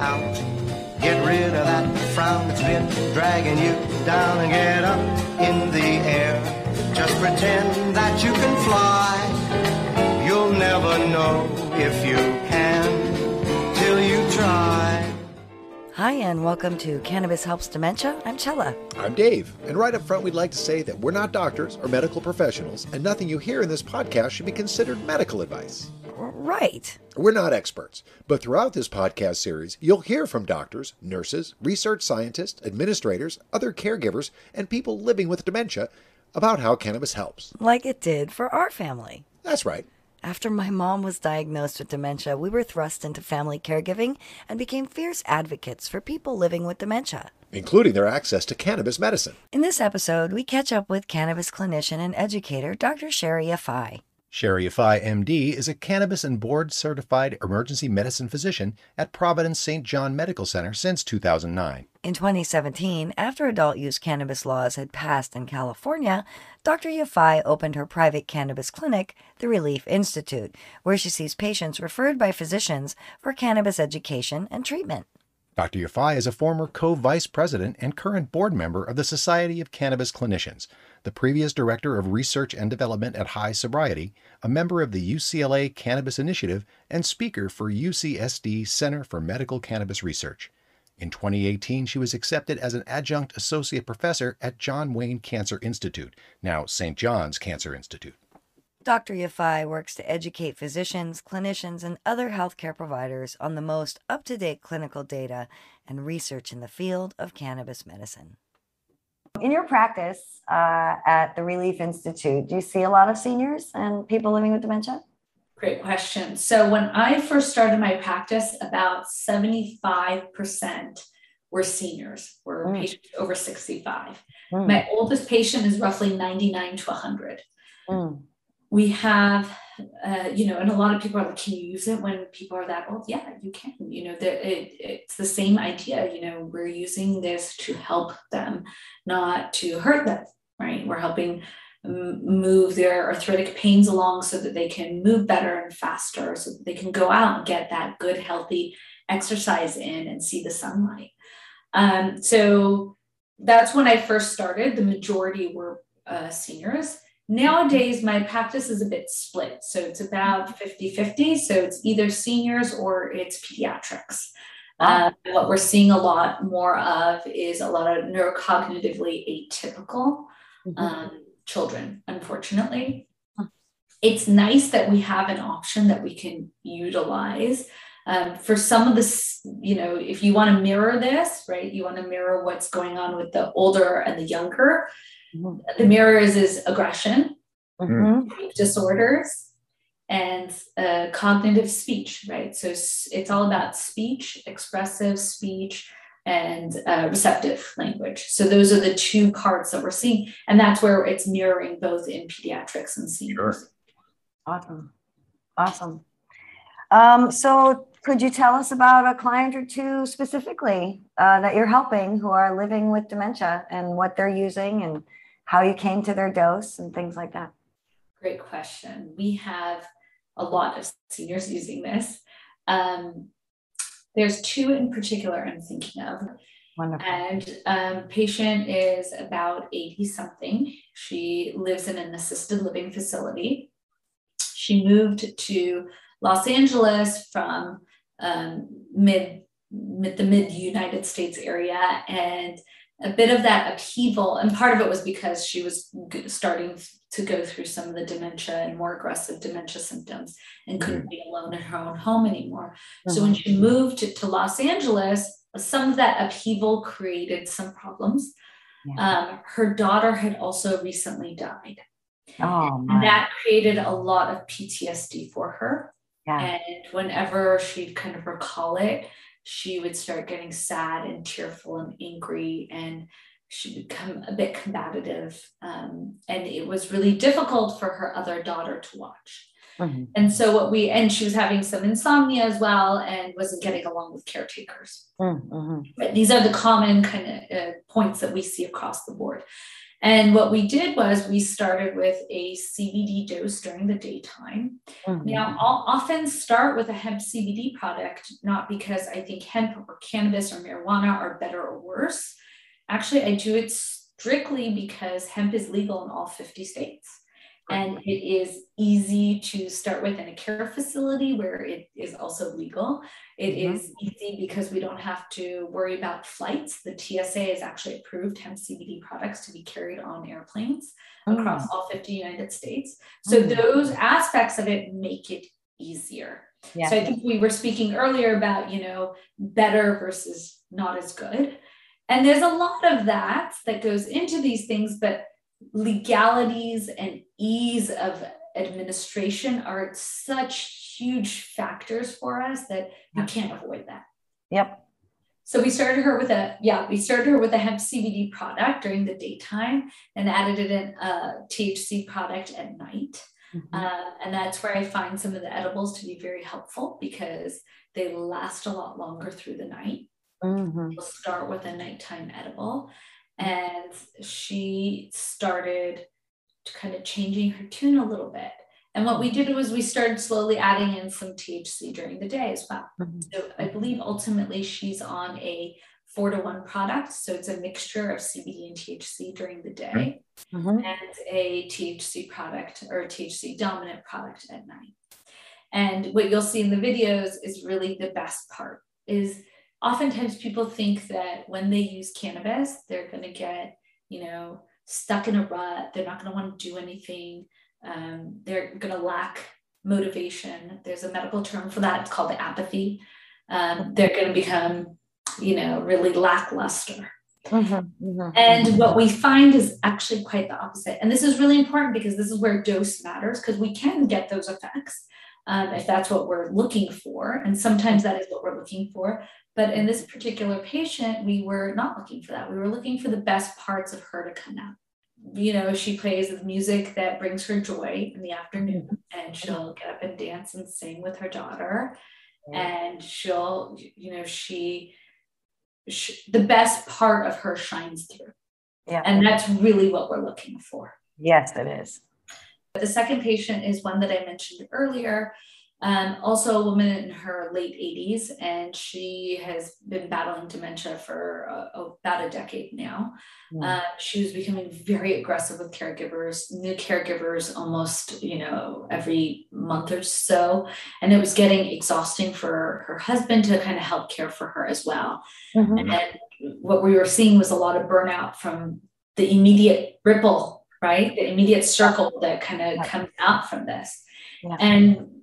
out. Get rid of that frown that's been dragging you down and get up in the air. Just pretend that you can fly. You'll never know if you can till you try. Hi, and welcome to Cannabis Helps Dementia. I'm Chella. I'm Dave, and right up front, we'd like to say that we're not doctors or medical professionals, and nothing you hear in this podcast should be considered medical advice. Right. We're not experts, but throughout this podcast series, you'll hear from doctors, nurses, research scientists, administrators, other caregivers, and people living with dementia about how cannabis helps. Like it did for our family. That's right. After my mom was diagnosed with dementia, we were thrust into family caregiving and became fierce advocates for people living with dementia. Including their access to cannabis medicine. In this episode, we catch up with cannabis clinician and educator Dr. Sherry Yafai. Sherry Yafai, MD, is a cannabis and board certified emergency medicine physician at Providence St. John Medical Center since 2009. In 2017, after adult use cannabis laws had passed in California, Dr. Yafai opened her private cannabis clinic, the ReLeaf Institute, where she sees patients referred by physicians for cannabis education and treatment. Dr. Yafai is a former co vice president and current board member of the Society of Cannabis Clinicians, the previous director of research and development at High Sobriety, a member of the UCLA Cannabis Initiative, and speaker for UCSD Center for Medical Cannabis Research. In 2018, she was accepted as an adjunct associate professor at John Wayne Cancer Institute, now St. John's Cancer Institute. Dr. Yafai works to educate physicians, clinicians, and other healthcare providers on the most up to date clinical data and research in the field of cannabis medicine. In your practice uh, at the ReLeaf Institute, do you see a lot of seniors and people living with dementia? Great question. So, when I first started my practice, about 75% were seniors, were mm. patients over 65. Mm. My oldest patient is roughly 99 to 100. Mm we have uh, you know and a lot of people are like can you use it? When people are that old yeah you can you know that it, it's the same idea you know we're using this to help them not to hurt them right? We're helping move their arthritic pains along so that they can move better and faster so that they can go out and get that good healthy exercise in and see the sunlight. Um, so that's when i first started. The majority were uh, seniors Nowadays, my practice is a bit split. So it's about 50 50. So it's either seniors or it's pediatrics. Uh, what we're seeing a lot more of is a lot of neurocognitively atypical mm-hmm. um, children, unfortunately. It's nice that we have an option that we can utilize. Um, for some of this, you know, if you want to mirror this, right, you want to mirror what's going on with the older and the younger Mm-hmm. The mirrors is aggression, mm-hmm. disorders, and uh, cognitive speech, right? So it's all about speech, expressive speech, and uh, receptive language. So those are the two parts that we're seeing, and that's where it's mirroring both in pediatrics and seniors. Sure. Awesome, awesome. Um, so could you tell us about a client or two specifically uh, that you're helping who are living with dementia and what they're using and how you came to their dose and things like that? Great question. We have a lot of seniors using this. Um, there's two in particular I'm thinking of. Wonderful. And um, patient is about 80 something. She lives in an assisted living facility. She moved to Los Angeles from um, mid, mid the mid United States area and a bit of that upheaval and part of it was because she was starting to go through some of the dementia and more aggressive dementia symptoms and couldn't mm-hmm. be alone in her own home anymore mm-hmm. so when she moved to, to, los angeles some of that upheaval created some problems yeah. um, her daughter had also recently died oh, and that created a lot of ptsd for her yeah. and whenever she'd kind of recall it she would start getting sad and tearful and angry and she would become a bit combative um, and it was really difficult for her other daughter to watch mm-hmm. and so what we and she was having some insomnia as well and wasn't getting along with caretakers mm-hmm. these are the common kind of uh, points that we see across the board And what we did was we started with a CBD dose during the daytime. Mm-hmm. Now, I'll often start with a hemp CBD product, not because I think hemp or cannabis or marijuana are better or worse. Actually, I do it strictly because hemp is legal in all 50 states. And it is easy to start with in a care facility where it is also legal. It mm-hmm. is easy because we don't have to worry about flights. The TSA has actually approved hemp CBD products to be carried on airplanes across all 50 United States. So mm. those aspects of it make it easier. Yeah. So I think we were speaking earlier about, you know, better versus not as good. And there's a lot of that that goes into these things, but legalities and ease of administration are such huge factors for us that you can't avoid that. Yep. So we started her with a yeah, we started her with a hemp CBD product during the daytime and added it in a THC product at night. Mm-hmm. Uh, and that's where I find some of the edibles to be very helpful because they last a lot longer through the night. Mm-hmm. We'll start with a nighttime edible and she started kind of changing her tune a little bit. And what we did was we started slowly adding in some THC during the day as well. Mm-hmm. So I believe ultimately she's on a four to one product. So it's a mixture of CBD and THC during the day mm-hmm. and a THC product or a THC dominant product at night. And what you'll see in the videos is really the best part is oftentimes people think that when they use cannabis, they're going to get, you know, stuck in a rut. They're not going to want to do anything. Um, they're going to lack motivation. There's a medical term for that. It's called the apathy. Um, they're going to become, you know, really lackluster. Mm-hmm, mm-hmm, and mm-hmm. what we find is actually quite the opposite. And this is really important because this is where dose matters because we can get those effects um, if that's what we're looking for. And sometimes that is what we're looking for. But in this particular patient, we were not looking for that. We were looking for the best parts of her to come out. You know, she plays with music that brings her joy in the afternoon, mm-hmm. and she'll get up and dance and sing with her daughter. And she'll, you know, she, she the best part of her shines through. Yeah. And that's really what we're looking for. Yes, it is. But the second patient is one that I mentioned earlier. Um, also, a woman in her late 80s, and she has been battling dementia for uh, about a decade now. Mm. Uh, she was becoming very aggressive with caregivers, new caregivers almost, you know, every month or so. And it was getting exhausting for her husband to kind of help care for her as well. Mm-hmm. And what we were seeing was a lot of burnout from the immediate ripple, right? The immediate circle that kind of comes out from this. Yeah. And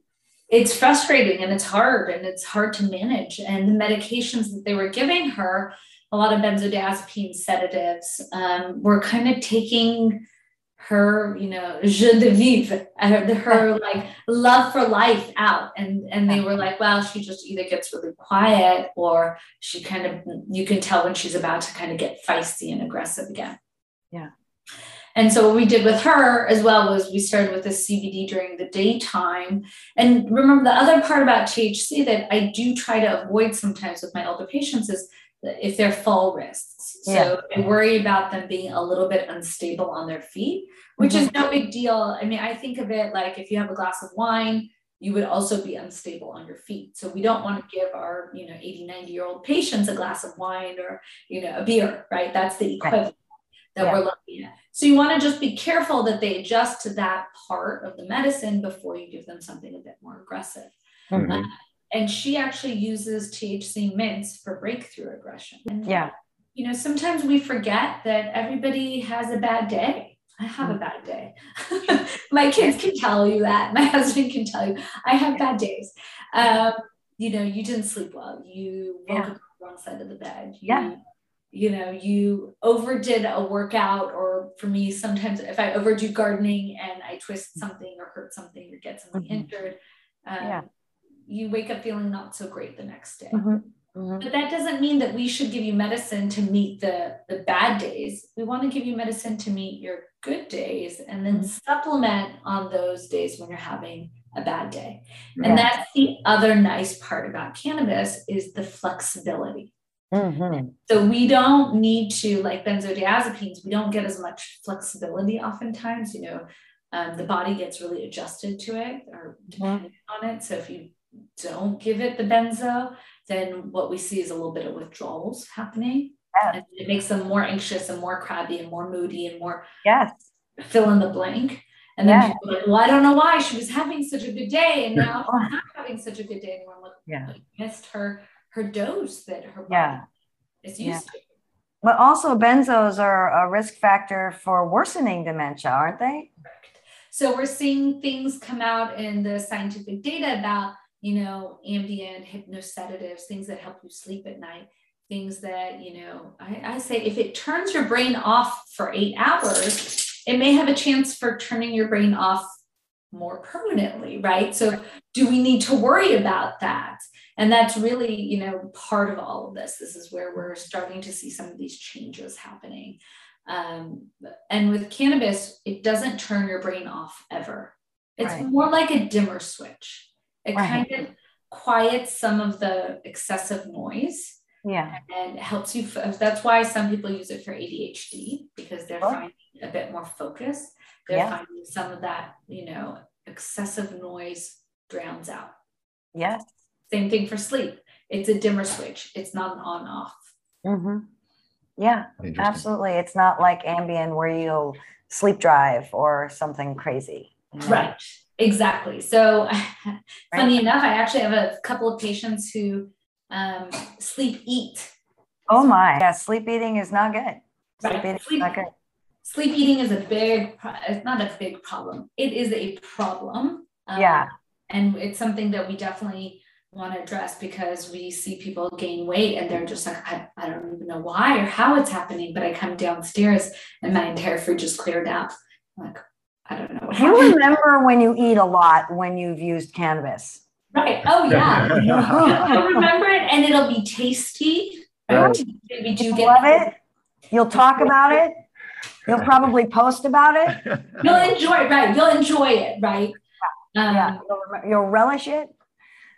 it's frustrating and it's hard and it's hard to manage. And the medications that they were giving her, a lot of benzodiazepine sedatives, um, were kind of taking her, you know, je de vivre, her, her like love for life out. And, and they were like, well, she just either gets really quiet or she kind of, you can tell when she's about to kind of get feisty and aggressive again. Yeah. And so what we did with her as well was we started with the CBD during the daytime. And remember the other part about THC that I do try to avoid sometimes with my older patients is if they're fall risks. So yeah. I worry about them being a little bit unstable on their feet, which mm-hmm. is no big deal. I mean, I think of it like if you have a glass of wine, you would also be unstable on your feet. So we don't want to give our, you know, 80, 90 year old patients a glass of wine or, you know, a beer, right? That's the equivalent that yeah. we're looking at. So you want to just be careful that they adjust to that part of the medicine before you give them something a bit more aggressive. Mm-hmm. Uh, and she actually uses THC mints for breakthrough aggression. And, yeah. You know, sometimes we forget that everybody has a bad day. I have a bad day. My kids can tell you that. My husband can tell you I have bad days. Um, you know, you didn't sleep well. You woke yeah. up on the wrong side of the bed. You, yeah you know you overdid a workout or for me sometimes if i overdo gardening and i twist something or hurt something or get something mm-hmm. injured um, yeah. you wake up feeling not so great the next day mm-hmm. Mm-hmm. but that doesn't mean that we should give you medicine to meet the the bad days we want to give you medicine to meet your good days and then mm-hmm. supplement on those days when you're having a bad day and that's the other nice part about cannabis is the flexibility Mm-hmm. So we don't need to, like benzodiazepines, we don't get as much flexibility oftentimes. You know, um, the body gets really adjusted to it or dependent mm-hmm. on it. So if you don't give it the benzo, then what we see is a little bit of withdrawals happening. Yes. And it makes them more anxious and more crabby and more moody and more yes. fill in the blank. And then yes. like, well, I don't know why she was having such a good day. And now she's not having such a good day anymore. Like, yeah. missed her her dose that her body yeah. is used yeah. to. But also benzos are a risk factor for worsening dementia, aren't they? Correct. So we're seeing things come out in the scientific data about, you know, Ambien, hypnosedatives, things that help you sleep at night, things that, you know, I, I say if it turns your brain off for eight hours, it may have a chance for turning your brain off more permanently, right? So do we need to worry about that? And that's really, you know, part of all of this. This is where we're starting to see some of these changes happening. Um, and with cannabis, it doesn't turn your brain off ever. It's right. more like a dimmer switch. It right. kind of quiets some of the excessive noise. Yeah. And helps you. That's why some people use it for ADHD because they're finding a bit more focus. They're yeah. finding some of that, you know, excessive noise drowns out. Yes. Same thing for sleep. It's a dimmer switch. It's not an on off. Mm-hmm. Yeah, absolutely. It's not like Ambien where you sleep drive or something crazy. You know? Right. Exactly. So, right. funny enough, I actually have a couple of patients who um, sleep eat. Oh my! Yeah, sleep eating is not good. Sleep right. eating sleep, is not good. Sleep eating is a big. It's not a big problem. It is a problem. Um, yeah. And it's something that we definitely want to address because we see people gain weight and they're just like, I, I don't even know why or how it's happening. But I come downstairs and my entire food just cleared out. I'm like, I don't know. What you happened. remember when you eat a lot when you've used cannabis? Right. Oh yeah. I remember it and it'll be tasty. Right. Maybe do get love it. You'll talk about it. You'll probably post about it. You'll enjoy it, right? You'll enjoy it, right? Um, yeah, you'll, you'll relish it.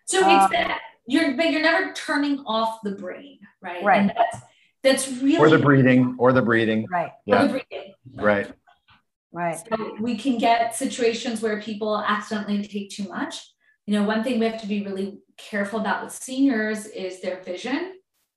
So it's um, that you're, but you're never turning off the brain, right? Right. And that's that's really or the breathing or the breathing. Right. Yeah. Breathing. Right. Right. So we can get situations where people accidentally take too much. You know, one thing we have to be really careful about with seniors is their vision,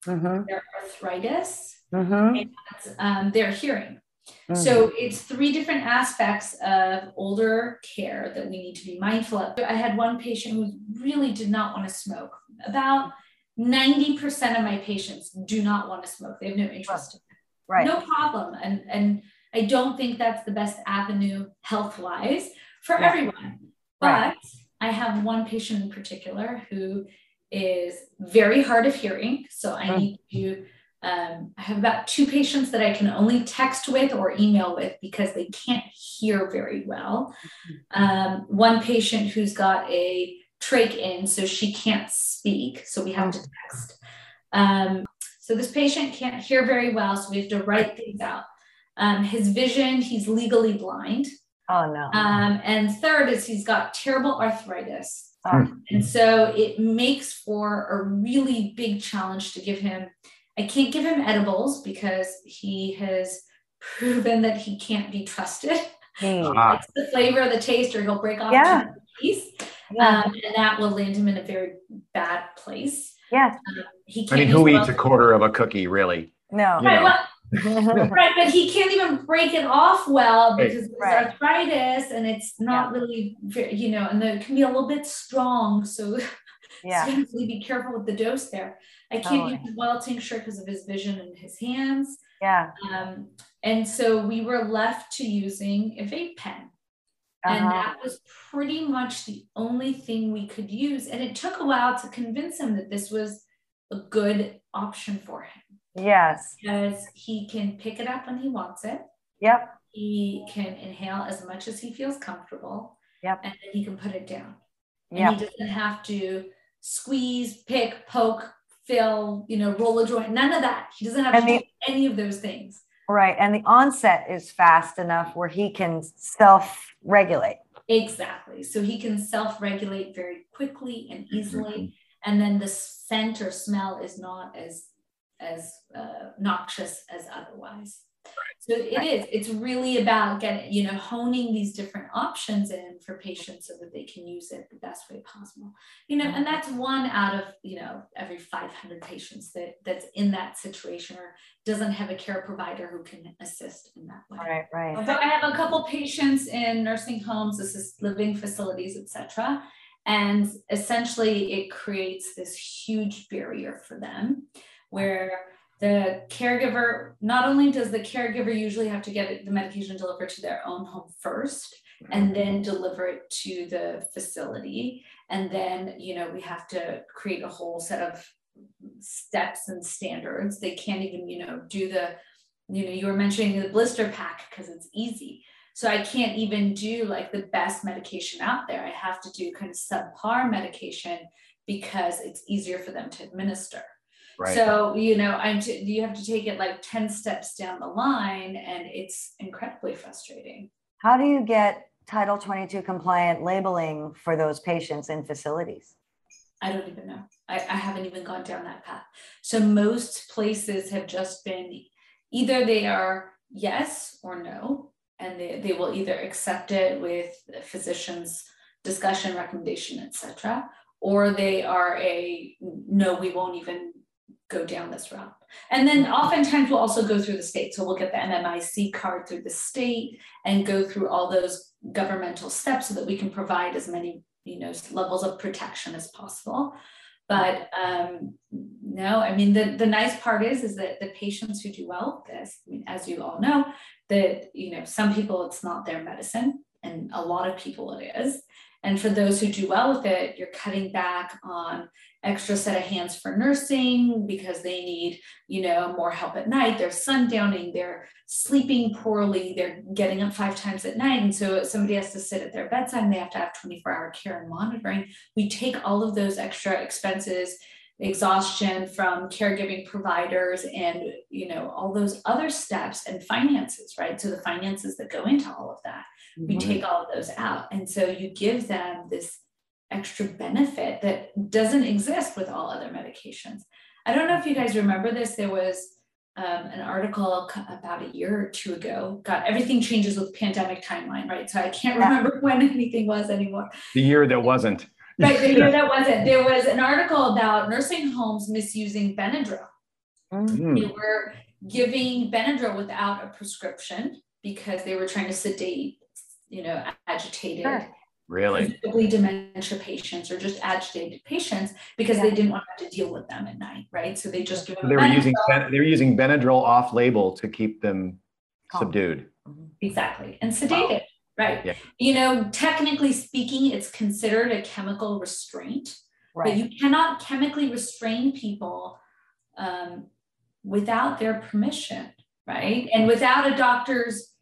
mm-hmm. their arthritis, mm-hmm. and um, their hearing. Mm-hmm. So it's three different aspects of older care that we need to be mindful of. I had one patient who really did not want to smoke. About 90% of my patients do not want to smoke. They have no interest right. in it. No problem. And and I don't think that's the best avenue health-wise for yeah. everyone. But right. I have one patient in particular who is very hard of hearing. So I mm. need to um, I have about two patients that I can only text with or email with because they can't hear very well. Um, one patient who's got a trach in, so she can't speak, so we have to text. Um, so this patient can't hear very well, so we have to write things out. Um, his vision, he's legally blind. Oh no. Um, and third is he's got terrible arthritis. Oh. And so it makes for a really big challenge to give him I can't give him edibles because he has proven that he can't be trusted. Mm. It's the flavor of the taste, or he'll break off yeah. piece, yeah. um, and that will land him in a very bad place. Yes, um, he. I mean, who eats a quarter of a cookie, really? No, right, well, right, but he can't even break it off well because right. there's arthritis, and it's not yeah. really, you know, and it can be a little bit strong. So yeah. So be careful with the dose there. I can't oh, use well tincture because of his vision and his hands. Yeah. Um, and so we were left to using a vape pen. Uh-huh. And that was pretty much the only thing we could use. And it took a while to convince him that this was a good option for him. Yes. Because he can pick it up when he wants it. Yep. He can inhale as much as he feels comfortable. Yep. And then he can put it down. And yep. he doesn't have to squeeze, pick, poke, fill, you know, roll a joint. None of that. He doesn't have the, do any of those things. Right. And the onset is fast enough where he can self regulate. Exactly. So he can self regulate very quickly and easily. Mm-hmm. And then the scent or smell is not as as uh, noxious as otherwise. So it is. It's really about getting, you know, honing these different options in for patients so that they can use it the best way possible. You know, and mm-hmm. that's one out of, you know, every 500 patients that that's in that situation or doesn't have a care provider who can assist in that way. Right, right. So I have a couple patients in nursing homes, assisted living facilities, etc. And essentially it creates this huge barrier for them where the caregiver not only does the caregiver usually have to get the medication delivered to their own home first and then deliver it to the facility and then you know we have to create a whole set of steps and standards. They can't even you know do the you know you were mentioning the blister pack because it's easy. So i can't even do like the best medication out there. I have to do kind of subpar medication because it's easier for them to administer Right. So, you know, I'm t- you have to take it like 10 steps down the line and it's incredibly frustrating. How do you get Title 22 compliant labeling for those patients in facilities? I don't even know. I, I haven't even gone down that path. So most places have just been either they are yes or no, and they, they will either accept it with physician's discussion, recommendation, etc., or they are a no, we won't even go down this route. And then oftentimes we'll also go through the state. So we'll get the MMIC card through the state and go through all those governmental steps so that we can provide as many you know levels of protection as possible. But um, no, I mean the, the nice part is is that the patients who do well with this, I mean, as you all know, that you know some people it's not their medicine, and a lot of people it is. And for those who do well with it, you're cutting back on extra set of hands for nursing because they need, you know, more help at night. They're sundowning, they're sleeping poorly, they're getting up five times at night. And so somebody has to sit at their bedside and they have to have 24 hour care and monitoring. We take all of those extra expenses exhaustion from caregiving providers and you know all those other steps and finances right so the finances that go into all of that mm-hmm. we take all of those out and so you give them this extra benefit that doesn't exist with all other medications i don't know if you guys remember this there was um, an article about a year or two ago. God, everything changes with pandemic timeline, right? So I can't remember when anything was anymore. The year that wasn't. Right, the year that wasn't. There was an article about nursing homes misusing Benadryl. Mm. They were giving Benadryl without a prescription because they were trying to sedate, you know, agitated. Sure. Really? dementia patients or just agitated patients because yeah. they didn't want to have to deal with them at night, right? So they just so they were Benadryl. using they were using Benadryl off label to keep them Calm. subdued. Exactly, and sedated. Right. Yeah. You know, technically speaking, it's considered a chemical restraint, right. but you cannot chemically restrain people um, without their permission, right? And without a doctor's,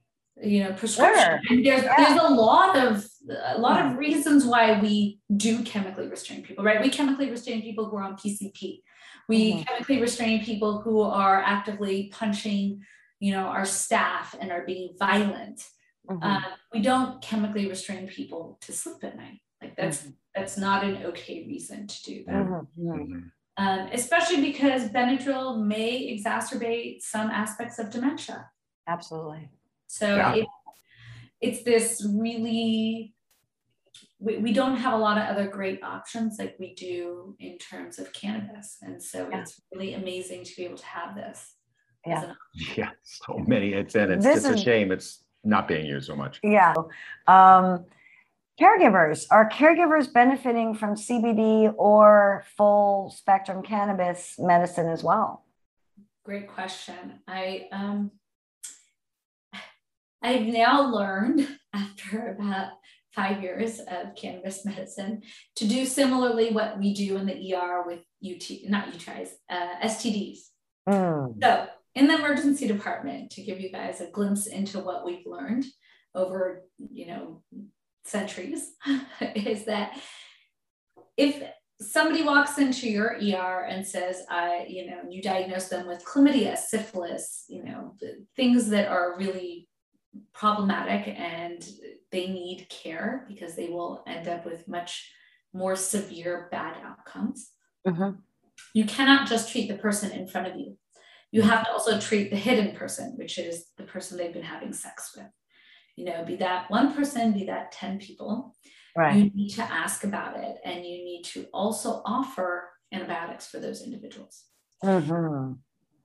you know, prescription. Sure. And there's yeah. there's a lot of a lot of reasons why we do chemically restrain people, right? We chemically restrain people who are on PCP. We mm-hmm. chemically restrain people who are actively punching, you know, our staff and are being violent Mm-hmm. Uh, we don't chemically restrain people to sleep at night. Like that's mm-hmm. that's not an okay reason to do that. Mm-hmm. mm-hmm. Um, especially because Benadryl may exacerbate some aspects of dementia. Absolutely. So yeah. it, it's this really we, we don't have a lot of other great options like we do in terms of cannabis. And so yeah. it's really amazing to be able to have this. Yeah. Yeah. So many. It's and it's just a shame. It's not being used so much. Yeah. Um, caregivers are caregivers benefiting from CBD or full spectrum cannabis medicine as well? Great question. I um, I've now learned after about five years of cannabis medicine to do similarly what we do in the ER with UT, not UTIs, uh, STDs. Mm. So in the emergency department to give you guys a glimpse into what we've learned over you know centuries is that if somebody walks into your ER and says, I, you know, you diagnose them with chlamydia, syphilis, you know, things that are really problematic and they need care because they will end up with much more severe bad outcomes. Mm-hmm. You cannot just treat the person in front of you You have to also treat the hidden person, which is the person they've been having sex with. You know, be that one person, be that 10 people. Right. You need to ask about it and you need to also offer antibiotics for those individuals. Mm-hmm.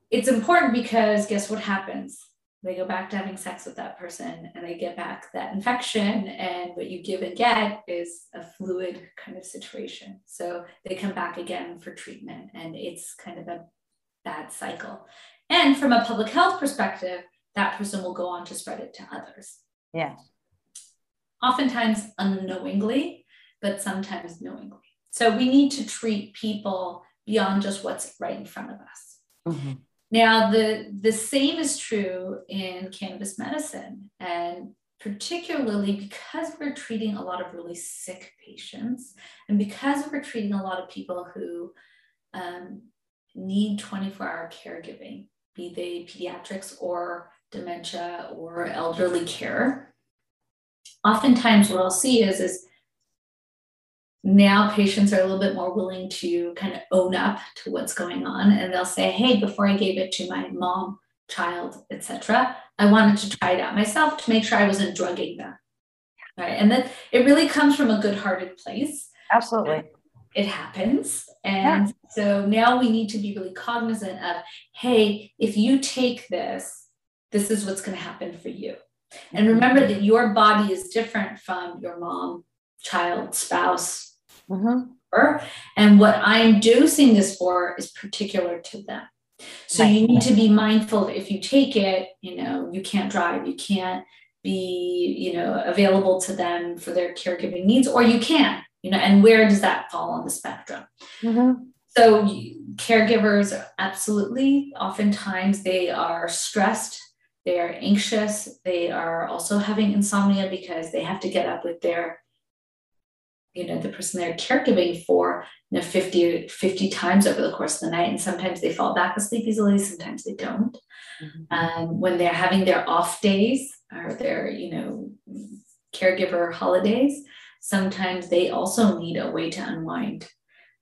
It's important because guess what happens? They go back to having sex with that person and they get back that infection. And what you give and get is a fluid kind of situation. So they come back again for treatment and it's kind of a bad cycle. And from a public health perspective, that person will go on to spread it to others. Yeah. Oftentimes unknowingly, but sometimes knowingly. So we need to treat people beyond just what's right in front of us. Mm-hmm. Now, the, the same is true in cannabis medicine, and particularly because we're treating a lot of really sick patients, and because we're treating a lot of people who um, need 24 hour caregiving, be they pediatrics or dementia or elderly care. Oftentimes, what I'll see is, is now patients are a little bit more willing to kind of own up to what's going on and they'll say hey before i gave it to my mom child etc i wanted to try it out myself to make sure i wasn't drugging them. Right? And then it really comes from a good-hearted place. Absolutely it happens and yeah. so now we need to be really cognizant of hey if you take this this is what's going to happen for you and mm-hmm. remember that your body is different from your mom child spouse Mm-hmm. And what I'm dosing this for is particular to them. So right. you need to be mindful that if you take it, you know, you can't drive, you can't be, you know, available to them for their caregiving needs, or you can, you know, and where does that fall on the spectrum? Mm-hmm. So caregivers absolutely, oftentimes they are stressed, they are anxious, they are also having insomnia because they have to get up with their you know the person they're caregiving for you know 50 50 times over the course of the night and sometimes they fall back asleep easily sometimes they don't mm-hmm. um, when they're having their off days or their you know caregiver holidays sometimes they also need a way to unwind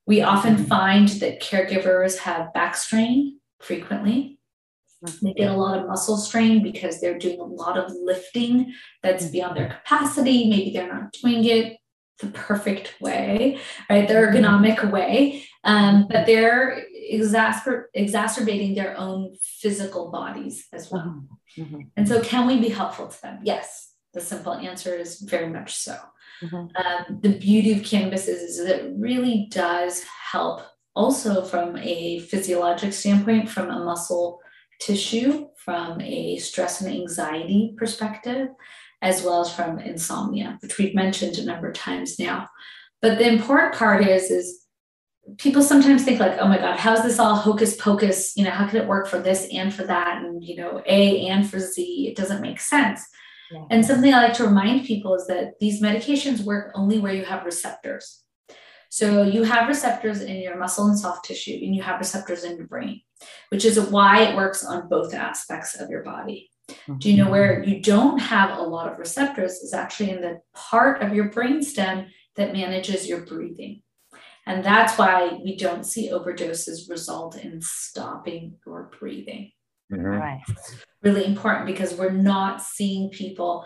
we often mm-hmm. find that caregivers have back strain frequently mm-hmm. they get a lot of muscle strain because they're doing a lot of lifting that's mm-hmm. beyond their capacity maybe they're not doing it the perfect way, right? The ergonomic way, um, but they're exacerb- exacerbating their own physical bodies as well. Mm-hmm. And so, can we be helpful to them? Yes. The simple answer is very much so. Mm-hmm. Um, the beauty of cannabis is, that it really does help also from a physiologic standpoint, from a muscle tissue, from a stress and anxiety perspective as well as from insomnia, which we've mentioned a number of times now. But the important part is, is people sometimes think like, oh my God, how's this all hocus pocus? You know, how can it work for this and for that? And, you know, A and for Z, it doesn't make sense. Yeah. And something I like to remind people is that these medications work only where you have receptors. So you have receptors in your muscle and soft tissue, and you have receptors in your brain, which is why it works on both aspects of your body. Do you know mm-hmm. where you don't have a lot of receptors is actually in the part of your brainstem that manages your breathing. And that's why we don't see overdoses result in stopping your breathing. Mm-hmm. Right. Really important because we're not seeing people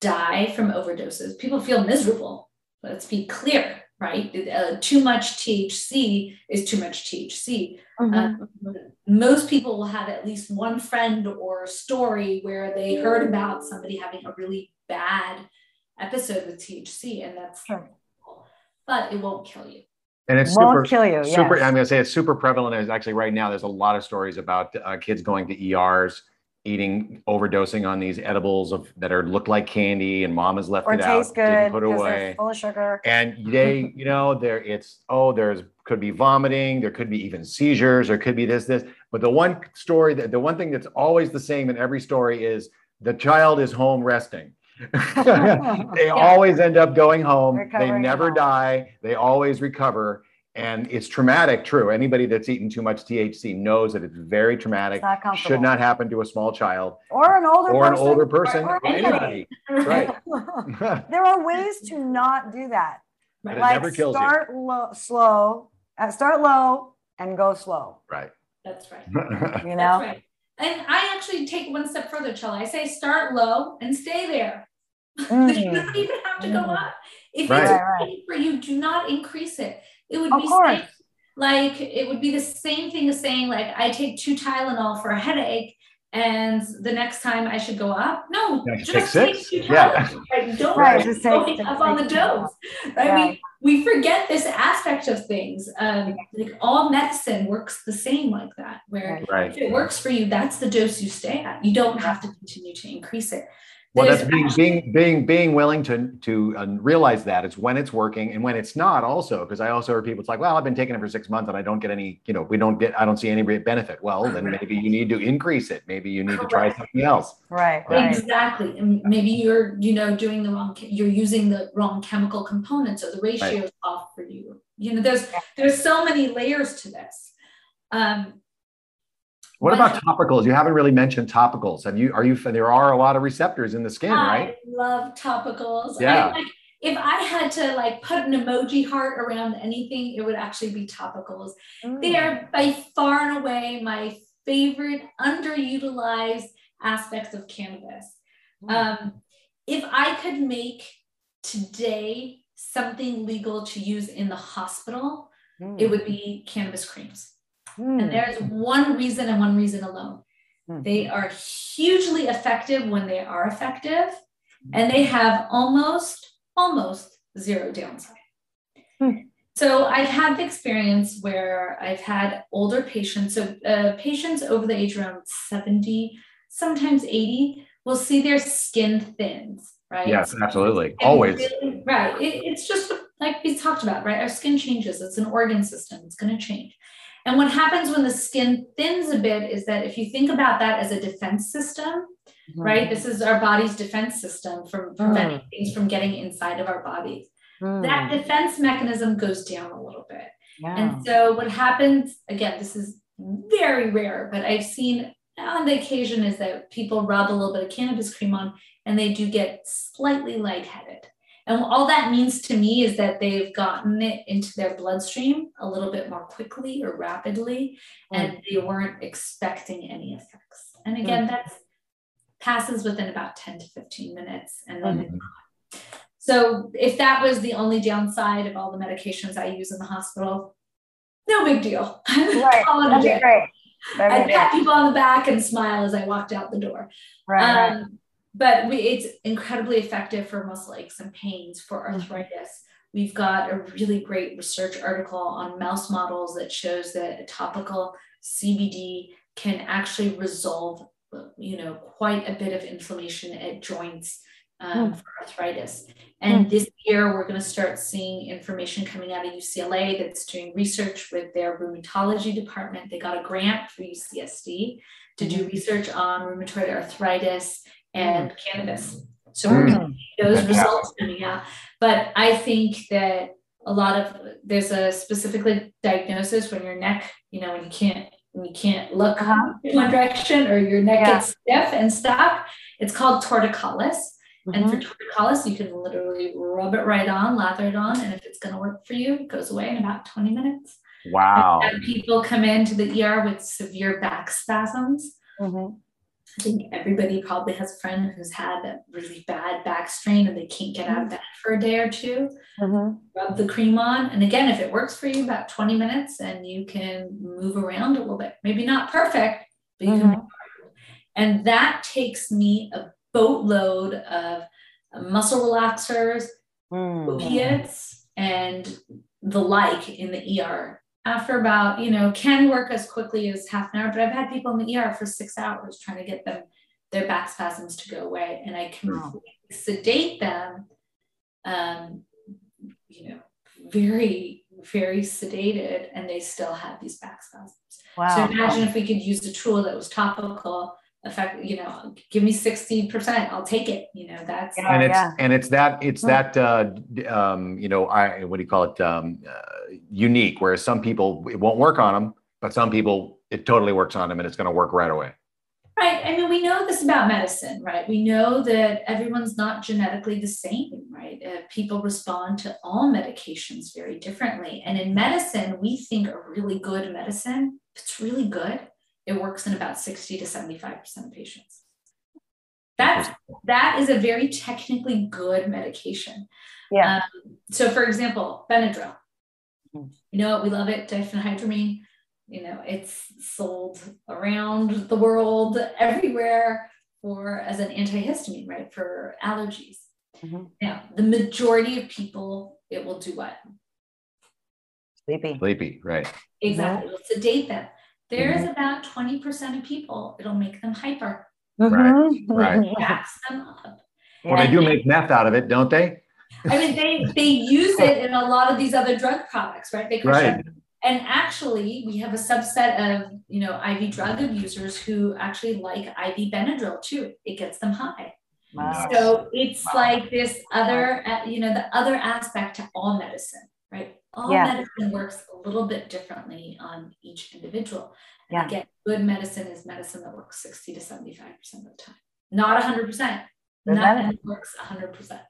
die from overdoses. People feel miserable. Let's be clear right? Uh, too much THC is too much THC. Mm-hmm. Uh, most people will have at least one friend or story where they heard about somebody having a really bad episode with THC, and that's sure. but it won't kill you. And it's won't super, kill you. Super. Yes. I'm going to say it's super prevalent. Is actually right now. There's a lot of stories about uh, kids going to ERs eating overdosing on these edibles of that are look like candy and mom has left or it out good didn't put away full of sugar and they you know there it's oh there's could be vomiting there could be even seizures or could be this this but the one story that the one thing that's always the same in every story is the child is home resting they yeah. always end up going home. Recovering they never home. die. They always recover. And it's traumatic true. Anybody that's eaten too much thc knows that it's very traumatic. It's should not happen to a small child. Or an older or person, an older person. Or, or anybody, right. There are ways to not do that. But like start low, slow uh, start low and go slow. Right. That's right. you know? Right. And I actually take one step further, Chella. I say start low and stay there. Mm. you don't even have to go mm. up. If right. it's right for you, do not increase it. It would of be course. like it would be the same thing as saying like I take two Tylenol for a headache and the next time I should go up. No, just take six. Take yeah. Right? Don't right, just take, up on the dose. Right? Yeah. We, we forget this aspect of things. Um, like all medicine works the same like that, where right. if it works for you, that's the dose you stay at. You don't have to continue to increase it well that's being being being being willing to to uh, realize that it's when it's working and when it's not also because i also heard people it's like well i've been taking it for six months and i don't get any you know we don't get i don't see any benefit. Well then maybe you need to increase it. Maybe you need Correct. to try something else. Right, right. Exactly. And maybe you're you know doing the wrong you're using the wrong chemical components or the ratio right. off for you. You know there's there's so many layers to this. Um what about topicals? You haven't really mentioned topicals. Have you? Are you? There are a lot of receptors in the skin, I right? I love topicals. Yeah. I, like, if I had to like put an emoji heart around anything, it would actually be topicals. Mm. They are by far and away my favorite underutilized aspects of cannabis. Mm. Um, if I could make today something legal to use in the hospital, mm. it would be cannabis creams. Mm. And hmm. there's one reason and one reason alone. Mm. They are hugely effective when they are effective, and they have almost, almost zero downside. Mm. So I've had the experience where I've had older patients, so uh, patients over the age around 70, sometimes 80, will see their skin thins, right? Yes, absolutely. And Always. Really, right. It, it's just like we talked about, right? Our skin changes. It's an organ system. It's going to change. And what happens when the skin thins a bit is that if you think about that as a defense system, mm-hmm. right? This is our body's defense system from preventing mm. things from getting inside of our bodies. Mm. That defense mechanism goes down a little bit. Yeah. And so what happens, again, this is very rare, but I've seen on the occasion is that people rub a little bit of cannabis cream on and they do get slightly lightheaded. And all that means to me is that they've gotten it into their bloodstream a little bit more quickly or rapidly, mm. and they weren't expecting any effects. And again, mm. that passes within about 10 to 15 minutes. And then mm. so if that was the only downside of all the medications I use in the hospital, no big deal. Right. That'd be great. I'd pat people on the back and smile as I walked out the door. Right. Um, but we, it's incredibly effective for muscle aches and pains for mm-hmm. arthritis. We've got a really great research article on mouse models that shows that a topical CBD can actually resolve, you know, quite a bit of inflammation at joints um, mm. for arthritis. And mm. this year, we're going to start seeing information coming out of UCLA that's doing research with their rheumatology department. They got a grant for UCSD to do mm-hmm. research on rheumatoid arthritis and mm. cannabis. So we're mm. those results coming out. But I think that a lot of there's a specifically diagnosis when your neck, you know, when you can't when you can't look uh-huh. in one direction or your neck yeah. gets stiff and stuck. It's called torticollis. Mm-hmm. And for mm-hmm. torticollis, you can literally rub it right on, lather it on, and if it's going to work for you, it goes away in about 20 minutes. Wow. And people come into the ER with severe back spasms. Mm-hmm. I think everybody probably has a friend who's had a really bad back strain and they can't get out of bed for a day or 2 mm-hmm. Rub the cream on. And again, if it works for you, about 20 minutes and you can move around a little bit. Maybe not perfect, but you mm-hmm. can And that takes me a boatload of muscle relaxers, mm. opiates, and the like in the ER after about, you know, can work as quickly as half an hour, but I've had people in the ER for six hours trying to get them their back spasms to go away. And I can wow. sedate them, um, you know, very, very sedated, and they still have these back spasms. Wow. So imagine if we could use a tool that was topical effect you know give me 60% i'll take it you know that's and it's yeah. and it's that it's that uh um you know i what do you call it um uh, unique whereas some people it won't work on them but some people it totally works on them and it's going to work right away. Right i mean we know this about medicine right? We know that everyone's not genetically the same right? Uh, people respond to all medications very differently. And in medicine we think a really good medicine it's really good, it works in about 60 to 75% of patients. That's that is a very technically good medication. Yeah. Um, so for example, Benadryl. Mm-hmm. You know, we love it, diphenhydramine. You know, it's sold around the world everywhere for as an antihistamine, right? For allergies. Mm-hmm. Now, the majority of people, it will do what? Sleepy. Sleepy, right. Exactly. It'll sedate them. There's Mm-hmm. about 20% of people, it'll make them hyper, Mhm. right. backs them up. Well, they do make meth out of it, don't they? I mean, they they use it in a lot of these other drug products, right? They Right. And actually, we have a subset of you know IV drug abusers who actually like IV Benadryl too. It gets them high. Wow. So it's Wow. like this other, uh, you know, the other aspect to all medicine, right? All Yeah. medicine works a little bit differently on each individual. And Yeah. Again, good medicine is medicine that works 60 to 75% of the time, not 100%. Good Nothing medicine. works 100%.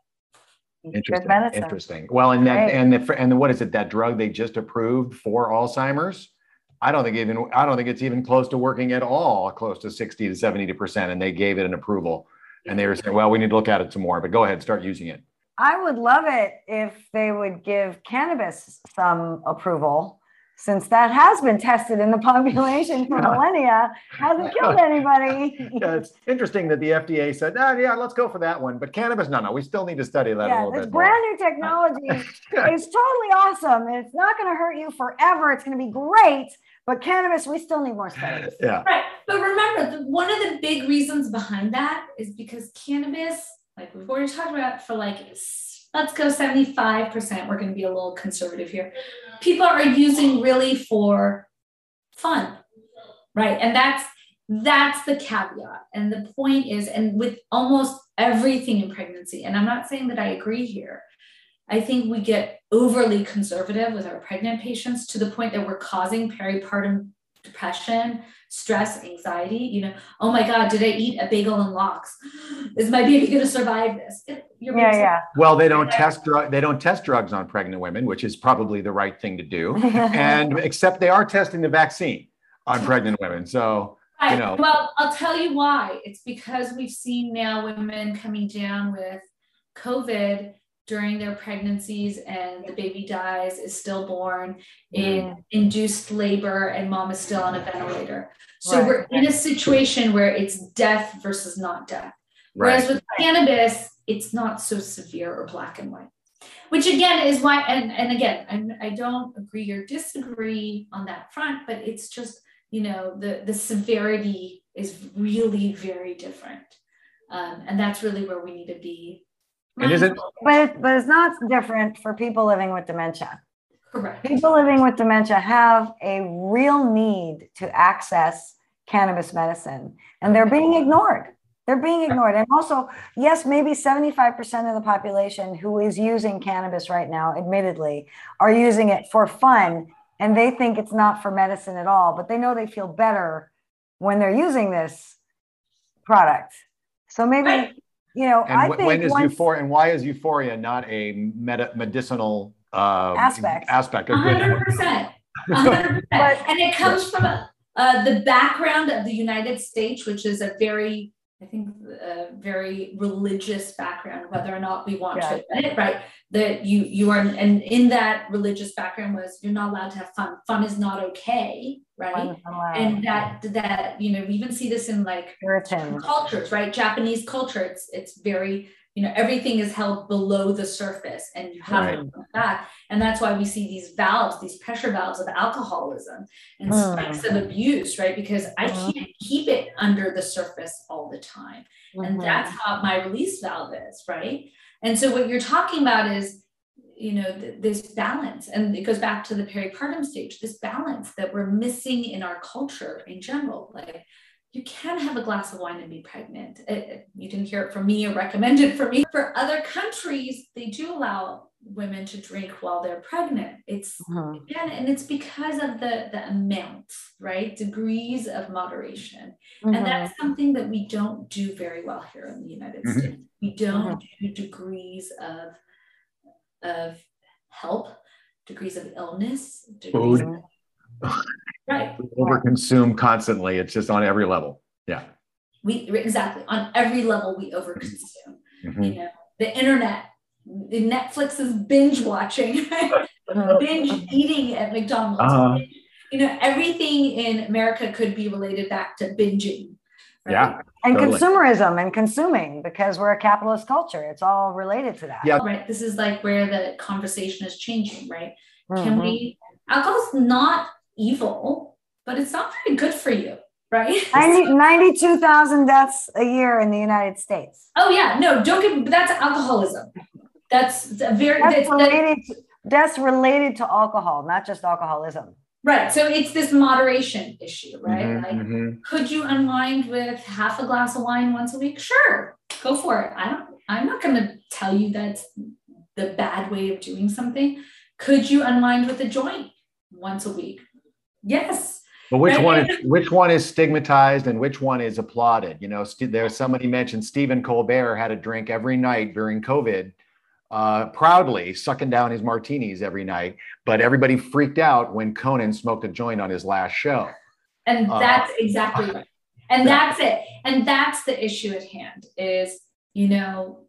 Interesting. Interesting. Well, and that Right. and the and what is it? That drug they just approved for Alzheimer's. I don't think even I don't think it's even close to working at all, close to 60 to 70 percent. And they gave it an approval. And they were saying, well, we need to look at it some more, but go ahead, start using it. I would love it if they would give cannabis some approval, since that has been tested in the population for millennia, hasn't killed anybody. Yeah, it's interesting that the FDA said, ah, yeah, let's go for that one. But cannabis, no, no, we still need to study that a little this bit more. brand new technology is totally awesome. and It's not going to hurt you forever. It's going to be great. But cannabis, we still need more studies. Yeah. Right. But remember, the, one of the big reasons behind that is because cannabis, like we've already talked about, for like, let's go 75%, we're going to be a little conservative here. People are using really for fun, right? And that's that's the caveat. And the point is, and with almost everything in pregnancy, and I'm not saying that I agree here. I think we get overly conservative with our pregnant patients to the point that we're causing peripartum depression, stress, anxiety. You know, oh my God, did I eat a bagel and lox? Is my baby going to survive this? Your Yeah, baby's- yeah. Well, they don't test drug they don't test drugs on pregnant women, which is probably the right thing to do. and except they are testing the vaccine on pregnant women. So you know. Well, I'll tell you why. It's because we've seen now women coming down with COVID during their pregnancies and the baby dies, is stillborn in induced labor, and mom is still on a ventilator. So Right. we're in a situation where it's death versus not death. Whereas with cannabis, it's not so severe or black and white. Which again is why, and, and again, I'm, I don't agree or disagree on that front, but it's just, you know, the, the severity is really very different. Um, and that's really where we need to be. And is it- mindful. but, but it's not different for people living with dementia. Correct. People living with dementia have a real need to access cannabis medicine, and they're being ignored. They're being ignored. And also, yes, maybe 75% of the population who is using cannabis right now, admittedly, are using it for fun and they think it's not for medicine at all, but they know they feel better when they're using this product. So maybe, Right. You know, I And wh- think when is once- euphoria and why is euphoria not a meta- medicinal uh, Aspect. aspect? A A good- hundred percent. Hundred But- percent. And it comes from uh, the background of the United States, which is a very, I think, a very religious background, whether or not we want Yeah. to admit it, right? That you you are, and in that religious background was you're not allowed to have fun. Fun is not okay, right? And that that you know we even see this in like Puritans. cultures, right? Japanese culture, it's it's very, you know, everything is held below the surface and you have to Right. come back. And that's why we see these valves, these pressure valves of alcoholism and Mm. spikes of abuse, right? Because I Mhm. can't keep it under the surface all the time. And Mhm. that's how my release valve is, right? And so what you're talking about is, you know, th- this balance, and it goes back to the peripartum stage, this balance that we're missing in our culture in general. Like, you can have a glass of wine and be pregnant. It- it- you didn't hear it from me or recommended for me. For other countries, they do allow women to drink while they're pregnant. It's Mhm. again, and it's because of the the amounts, right? Degrees of moderation. And that's something that we don't do very well here in the United Mhm. States. We don't do degrees of, of help, degrees of illness, degrees Food. of right. Overconsume constantly. It's just on every level. Yeah. We exactly on every level we overconsume. Mm-hmm. You know, the internet, Netflix is binge watching, binge eating at McDonald's. Uh-huh. You know, everything in America could be related back to binging. Right? Yeah. And totally. consumerism and consuming because we're a capitalist culture. It's all related to that. Yeah. Right. This is like where the conversation is changing, right? Mm-hmm. Can we, alcohol's not evil, but it's not very good for you right? 90, 92,000 deaths a year in the United States. Oh yeah, no, don't get that's alcoholism. That's a very that's, that's related. To, that's related to alcohol, not just alcoholism. Right. So it's this moderation issue, right? Mm-hmm, like, mm-hmm. could you unwind with half a glass of wine once a week? Sure, go for it. I don't. I'm not going to tell you that's the bad way of doing something. Could you unwind with a joint once a week? Yes. But which one is which one is stigmatized and which one is applauded? You know, there's somebody mentioned Stephen Colbert had a drink every night during COVID, uh, proudly sucking down his martinis every night, but everybody freaked out when Conan smoked a joint on his last show. And uh, that's uh, exactly right. And that's it. And that's the issue at hand is, you know,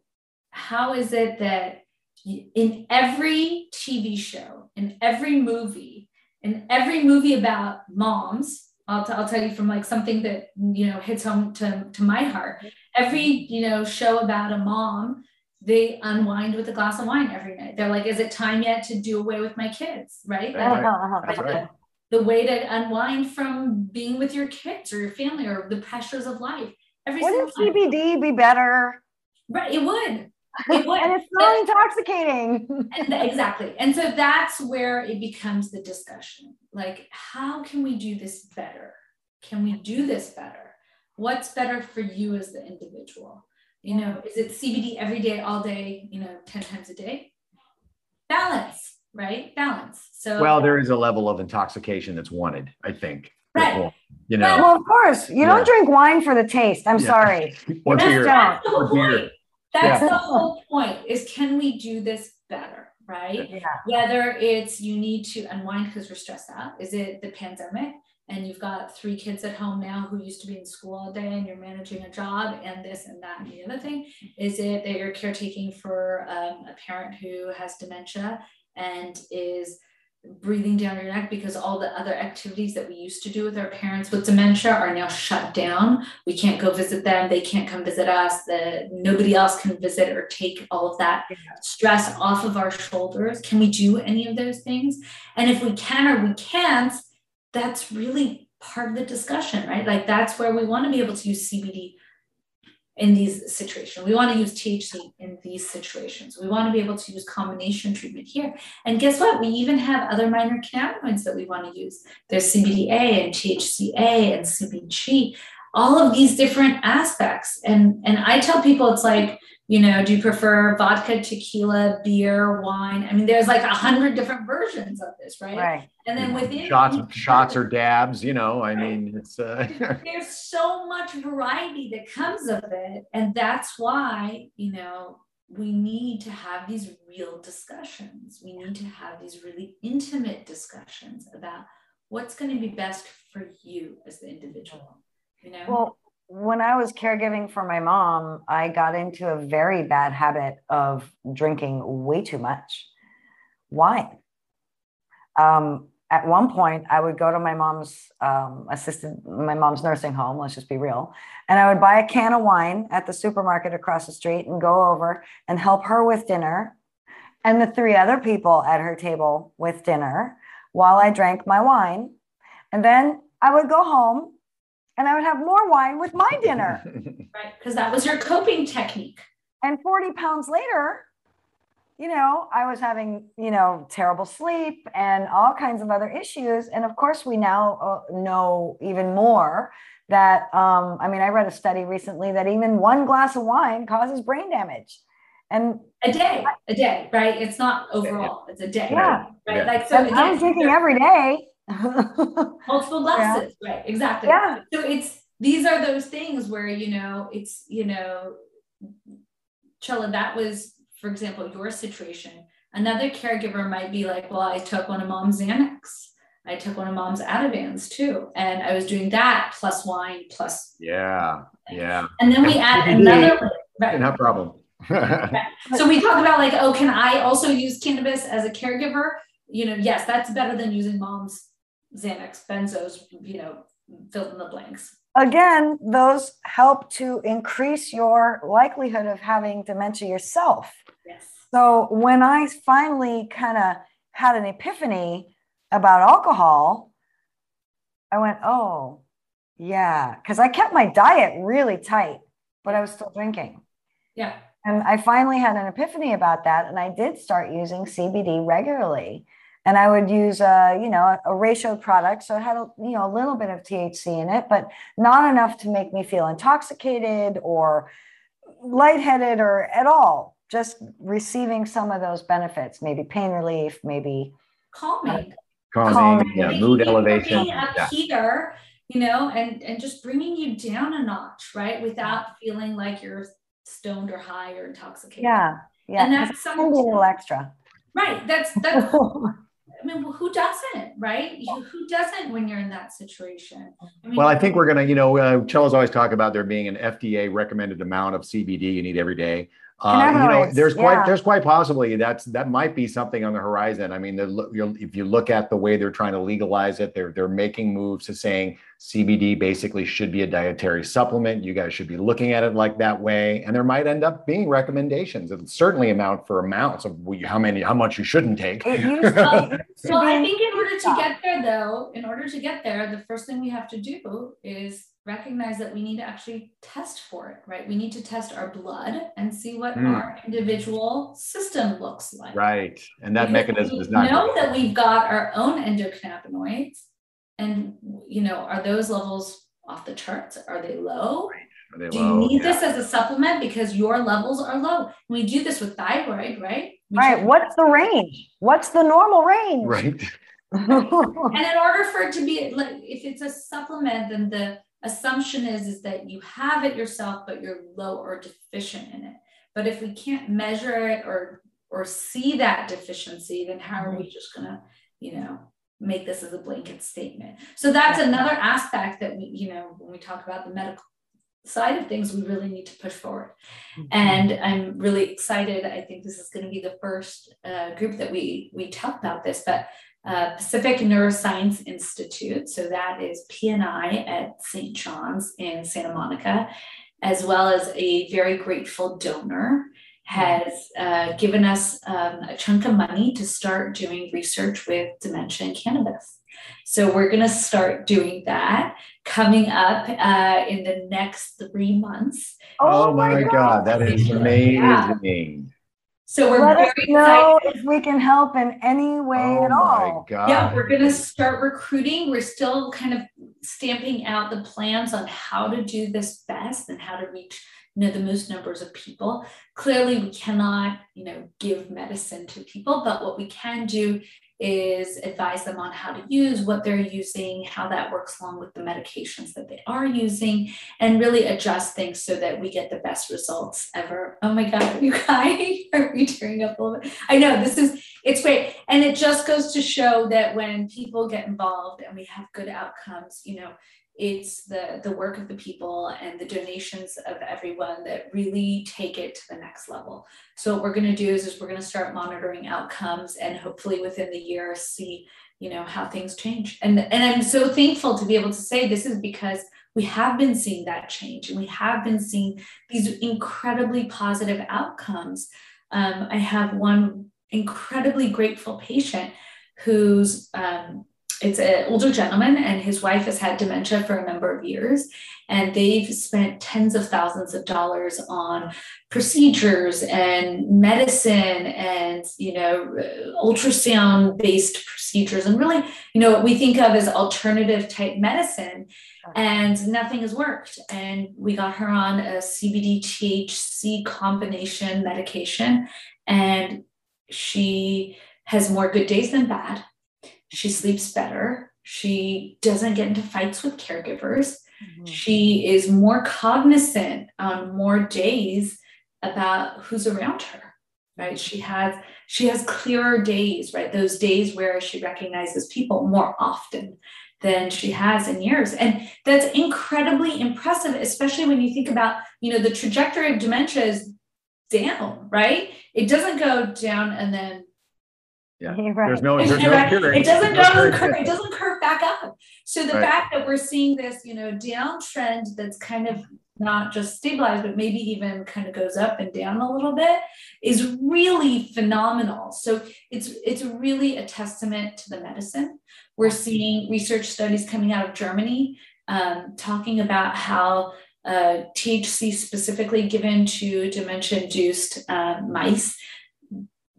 how is it that in every TV show, in every movie, in every movie about moms I'll, t- I'll tell you from like something that you know hits home to, to my heart. Every you know show about a mom they unwind with a glass of wine every night. They're like is it time yet to do away with my kids right, like, uh-huh, uh-huh. right. right. the way to unwind from being with your kids or your family or the pressures of life. Every wouldn't cbd be better? Right it would it would. and it's not intoxicating. and exactly. And so that's where it becomes the discussion. Like, how can we do this better? Can we do this better? What's better for you as the individual? You know, is it CBD every day, all day, you know, 10 times a day? Balance, right? Balance. So well, there is a level of intoxication that's wanted, I think. Right. You know, well, of course, you yeah. don't drink wine for the taste. I'm yeah. sorry. or beer. Or beer. That's yeah. the whole point is can we do this better? Right. Yeah. Whether it's you need to unwind because we're stressed out. Is it the pandemic? and you've got three kids at home now who used to be in school all day and you're managing a job and this and that and the other thing is it that you're caretaking for um, a parent who has dementia and is breathing down your neck because all the other activities that we used to do with our parents with dementia are now shut down. We can't go visit them. They can't come visit us. The, nobody else can visit or take all of that stress off of our shoulders. Can we do any of those things? And if we can or we can't, that's really part of the discussion, right? Like that's where we want to be able to use CBD in these situations. We want to use THC in these situations. We want to be able to use combination treatment here. And guess what? We even have other minor cannabinoids that we want to use. There's CBDA and THCA and CBG, all of these different aspects. And, and I tell people it's like, you know, do you prefer vodka, tequila, beer, wine? I mean, there's like a hundred different versions of this, right? Right. And then within shots, shots or dabs, you know, I mean, it's uh... there's so much variety that comes of it, and that's why you know we need to have these real discussions. We need to have these really intimate discussions about what's going to be best for you as the individual. You know. Well, when I was caregiving for my mom, I got into a very bad habit of drinking way too much wine. Um, at one point, I would go to my mom's um, assisted, my mom's nursing home. Let's just be real, and I would buy a can of wine at the supermarket across the street and go over and help her with dinner, and the three other people at her table with dinner while I drank my wine, and then I would go home and I would have more wine with my dinner. right. Because that was your coping technique. And 40 pounds later, you know, I was having, you know, terrible sleep and all kinds of other issues. And of course, we now uh, know even more that, um, I mean, I read a study recently that even one glass of wine causes brain damage. And a day, a day, right? It's not overall, it's a day. Yeah. Right. Yeah. Like, so I'm drinking every day. Multiple glasses yeah. right exactly yeah so it's these are those things where you know it's you know Chella, that was for example your situation another caregiver might be like well i took one of mom's xanax I took one of mom's Ativans too. And I was doing that plus wine plus. Yeah. Yeah. And then we add another. Right. No problem. so we talk about like, oh, can I also use cannabis as a caregiver? You know, yes, that's better than using mom's Xanax, benzos, you know, fill in the blanks. Again, those help to increase your likelihood of having dementia yourself. Yes. So when I finally kind of had an epiphany about alcohol, I went, oh, yeah, because I kept my diet really tight, but I was still drinking. Yeah. And I finally had an epiphany about that. And I did start using CBD regularly. And I would use a, you know, a ratio product. So it had a, you know, a little bit of THC in it, but not enough to make me feel intoxicated or lightheaded or at all. Just receiving some of those benefits, maybe pain relief, maybe calming. Uh, calming, calming. yeah, mood elevation. Up yeah. here, you know, and and just bringing you down a notch, right? Without feeling like you're stoned or high or intoxicated. Yeah, yeah. And that's something a little extra. Right. That's that's. I mean, who doesn't, right? Who doesn't when you're in that situation? I mean, well, I think we're gonna, you know, uh, Chella's always talk about there being an FDA recommended amount of CBD you need every day. Uh, you know, there's quite yeah. there's quite possibly that's that might be something on the horizon. I mean, if you look at the way they're trying to legalize it, they're they're making moves to saying CBD basically should be a dietary supplement. You guys should be looking at it like that way, and there might end up being recommendations. It'll certainly amount for amounts of how many how much you shouldn't take. so I think in order to get there, though, in order to get there, the first thing we have to do is recognize that we need to actually test for it, right? We need to test our blood and see what mm. our individual system looks like. Right. And that because mechanism is not know that we've got our own endocannabinoids and you know, are those levels off the charts? Are they low? Are they do low? you need yeah. this as a supplement because your levels are low? We do this with thyroid, right? We right. What's the range? What's the normal range? Right. and in order for it to be like if it's a supplement, then the assumption is is that you have it yourself but you're low or deficient in it but if we can't measure it or or see that deficiency then how are we mm-hmm. just going to you know make this as a blanket statement so that's yeah. another aspect that we you know when we talk about the medical side of things we really need to push forward mm-hmm. and i'm really excited i think this is going to be the first uh, group that we we talk about this but uh, Pacific Neuroscience Institute. So that is PNI at St. John's in Santa Monica, as well as a very grateful donor has uh, given us um, a chunk of money to start doing research with dementia and cannabis. So we're going to start doing that coming up uh, in the next three months. Oh, oh my God. God, that is amazing. Yeah. So we're Let very know excited. if we can help in any way oh at all. God. Yeah, we're going to start recruiting. We're still kind of stamping out the plans on how to do this best and how to reach you know the most numbers of people. Clearly, we cannot you know give medicine to people, but what we can do is advise them on how to use what they're using, how that works along with the medications that they are using, and really adjust things so that we get the best results ever. Oh my God, you guys are we tearing up a little bit? I know this is it's great. And it just goes to show that when people get involved and we have good outcomes, you know, it's the the work of the people and the donations of everyone that really take it to the next level. So what we're going to do is, is we're going to start monitoring outcomes and hopefully within the year see you know how things change. And and i'm so thankful to be able to say this is because we have been seeing that change and we have been seeing these incredibly positive outcomes. Um, i have one incredibly grateful patient who's um, it's an older gentleman and his wife has had dementia for a number of years. And they've spent tens of thousands of dollars on procedures and medicine and you know ultrasound based procedures and really you know what we think of as alternative type medicine. And nothing has worked. And we got her on a cbd thc combination medication. And she has more good days than bad she sleeps better. She doesn't get into fights with caregivers. Mm-hmm. She is more cognizant on more days about who's around her. right? She has she has clearer days, right? Those days where she recognizes people more often than she has in years. And that's incredibly impressive, especially when you think about, you know, the trajectory of dementia is down, right? It doesn't go down and then yeah. Right. There's no, there's no It doesn't go, curve, it doesn't curve back up. So the right. fact that we're seeing this, you know, downtrend that's kind of not just stabilized, but maybe even kind of goes up and down a little bit is really phenomenal. So it's it's really a testament to the medicine. We're seeing research studies coming out of Germany um, talking about how uh, THC specifically given to dementia-induced uh, mice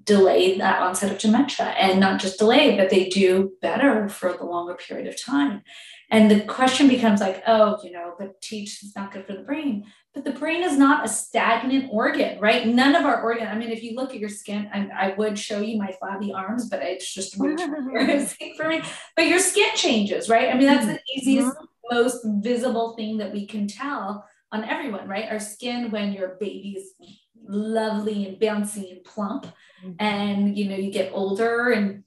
delay that onset of dementia. And not just delay but they do better for the longer period of time. And the question becomes like oh you know but THC is not good for the brain. But the brain is not a stagnant organ right? None of our organ i mean if you look at your skin I, I would show you my flabby arms but it's just too embarrassing for me. But your skin changes right? I mean that's the easiest mm-hmm. most visible thing that we can tell on everyone right? Our skin when your baby's lovely and bouncy and plump. Mm-hmm. and you know you get older and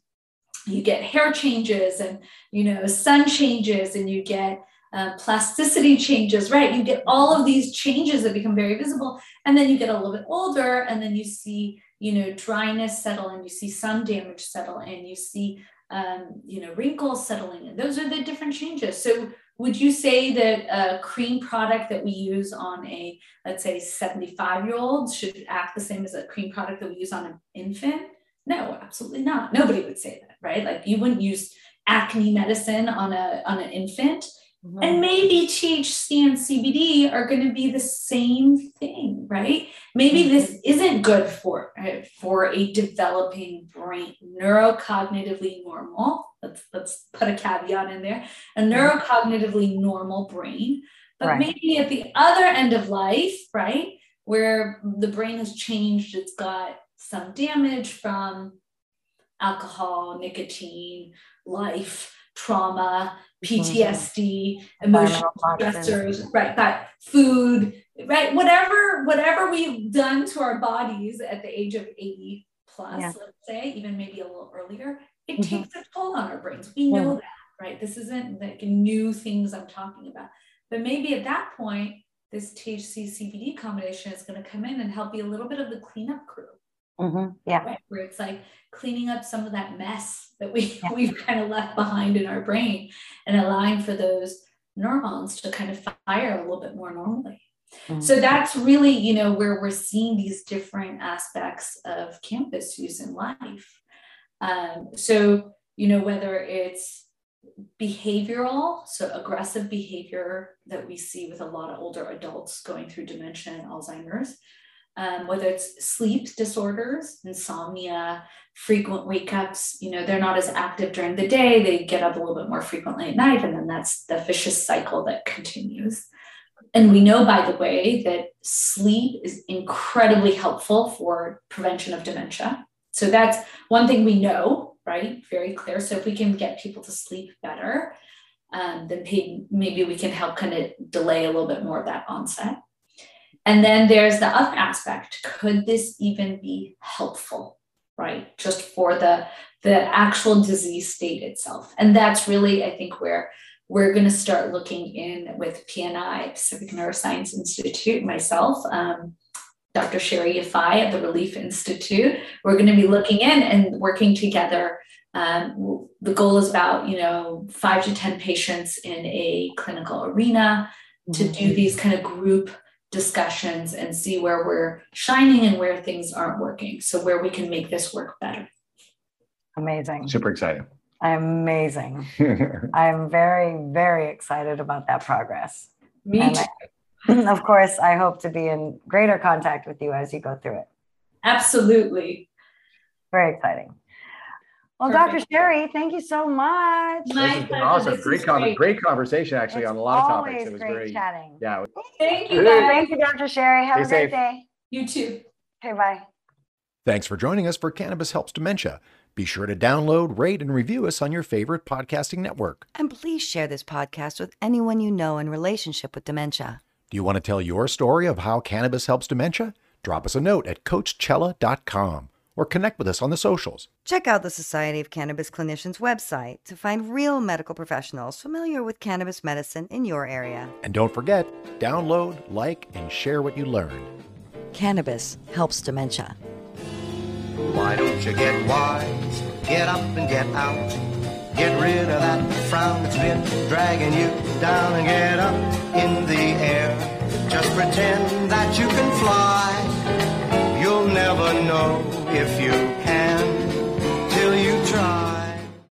you get hair changes and you know sun changes and you get uh, plasticity changes right? You get all of these changes that become very visible. And then you get a little bit older and then you see you know dryness settle and you see sun damage settle and you see um, you know wrinkles settling and those are the different changes. So would you say that a cream product that we use on a, let's say, 75 year old should act the same as a cream product that we use on an infant? No, absolutely not. Nobody would say that, right? Like you wouldn't use acne medicine on a on an infant Mm-hmm. And maybe THC and CBD are going to be the same thing, right? Maybe mm-hmm. this isn't good for for a developing brain, neurocognitively normal. Let's let's put a caveat in there. A mm-hmm. neurocognitively normal brain, but right. maybe at the other end of life, right, where the brain has changed, it's got some damage from alcohol, nicotine, life, trauma, PTSD, mm-hmm. emotional stressors, right? That food, right? Whatever, whatever we've done to our bodies at the age of 80 plus, yeah. let's say, even maybe a little earlier, it mm-hmm. takes a toll on our brains. We know mm-hmm. that, right? This isn't like new things I'm talking about. But maybe at that point, this THC CBD combination is going to come in and help be a little bit of the cleanup crew. Mm-hmm. Yeah. Right? Where it's like cleaning up some of that mess that we, yeah. we've kind of left behind in our brain and allowing for those neurons to kind of fire a little bit more normally. Mm-hmm. So that's really, you know, where we're seeing these different aspects of cannabis use in life. Um, so, you know, whether it's behavioral, so aggressive behavior that we see with a lot of older adults going through dementia and Alzheimer's, um, whether it's sleep disorders, insomnia, frequent wake ups, you know, they're not as active during the day, they get up a little bit more frequently at night, and then that's the vicious cycle that continues. And we know, by the way, that sleep is incredibly helpful for prevention of dementia. So that's one thing we know, right? Very clear. So if we can get people to sleep better, um, then maybe we can help kind of delay a little bit more of that onset. And then there's the other aspect. Could this even be helpful, right? Just for the, the actual disease state itself. And that's really, I think, where we're going to start looking in with PNI, Pacific Neuroscience Institute, myself, um, Dr. Sherry Yafai at the ReLeaf Institute. We're going to be looking in and working together. Um, the goal is about, you know, five to 10 patients in a clinical arena to do mm-hmm. these kind of group discussions and see where we're shining and where things aren't working. So where we can make this work better. Amazing. Super exciting. Amazing. I'm very, very excited about that progress. Me and I, of course, I hope to be in greater contact with you as you go through it. Absolutely. Very exciting. Well, Perfect. Dr. Sherry, thank you so much. My this has been awesome. Great, great. great conversation, actually, it's on a lot of topics. It was great, great. chatting. Yeah. Thank you. Guys. Thank you, Dr. Sherry. Have Stay a great safe. day. You too. Okay, bye. Thanks for joining us for Cannabis Helps Dementia. Be sure to download, rate, and review us on your favorite podcasting network. And please share this podcast with anyone you know in relationship with dementia. Do you want to tell your story of how cannabis helps dementia? Drop us a note at coachchella.com or connect with us on the socials. Check out the Society of Cannabis Clinicians website to find real medical professionals familiar with cannabis medicine in your area. And don't forget, download, like, and share what you learned. Cannabis helps dementia. Why don't you get wise? Get up and get out. Get rid of that frown that's been dragging you down and get up in the air. Just pretend that you can fly. Never know if you can till you try.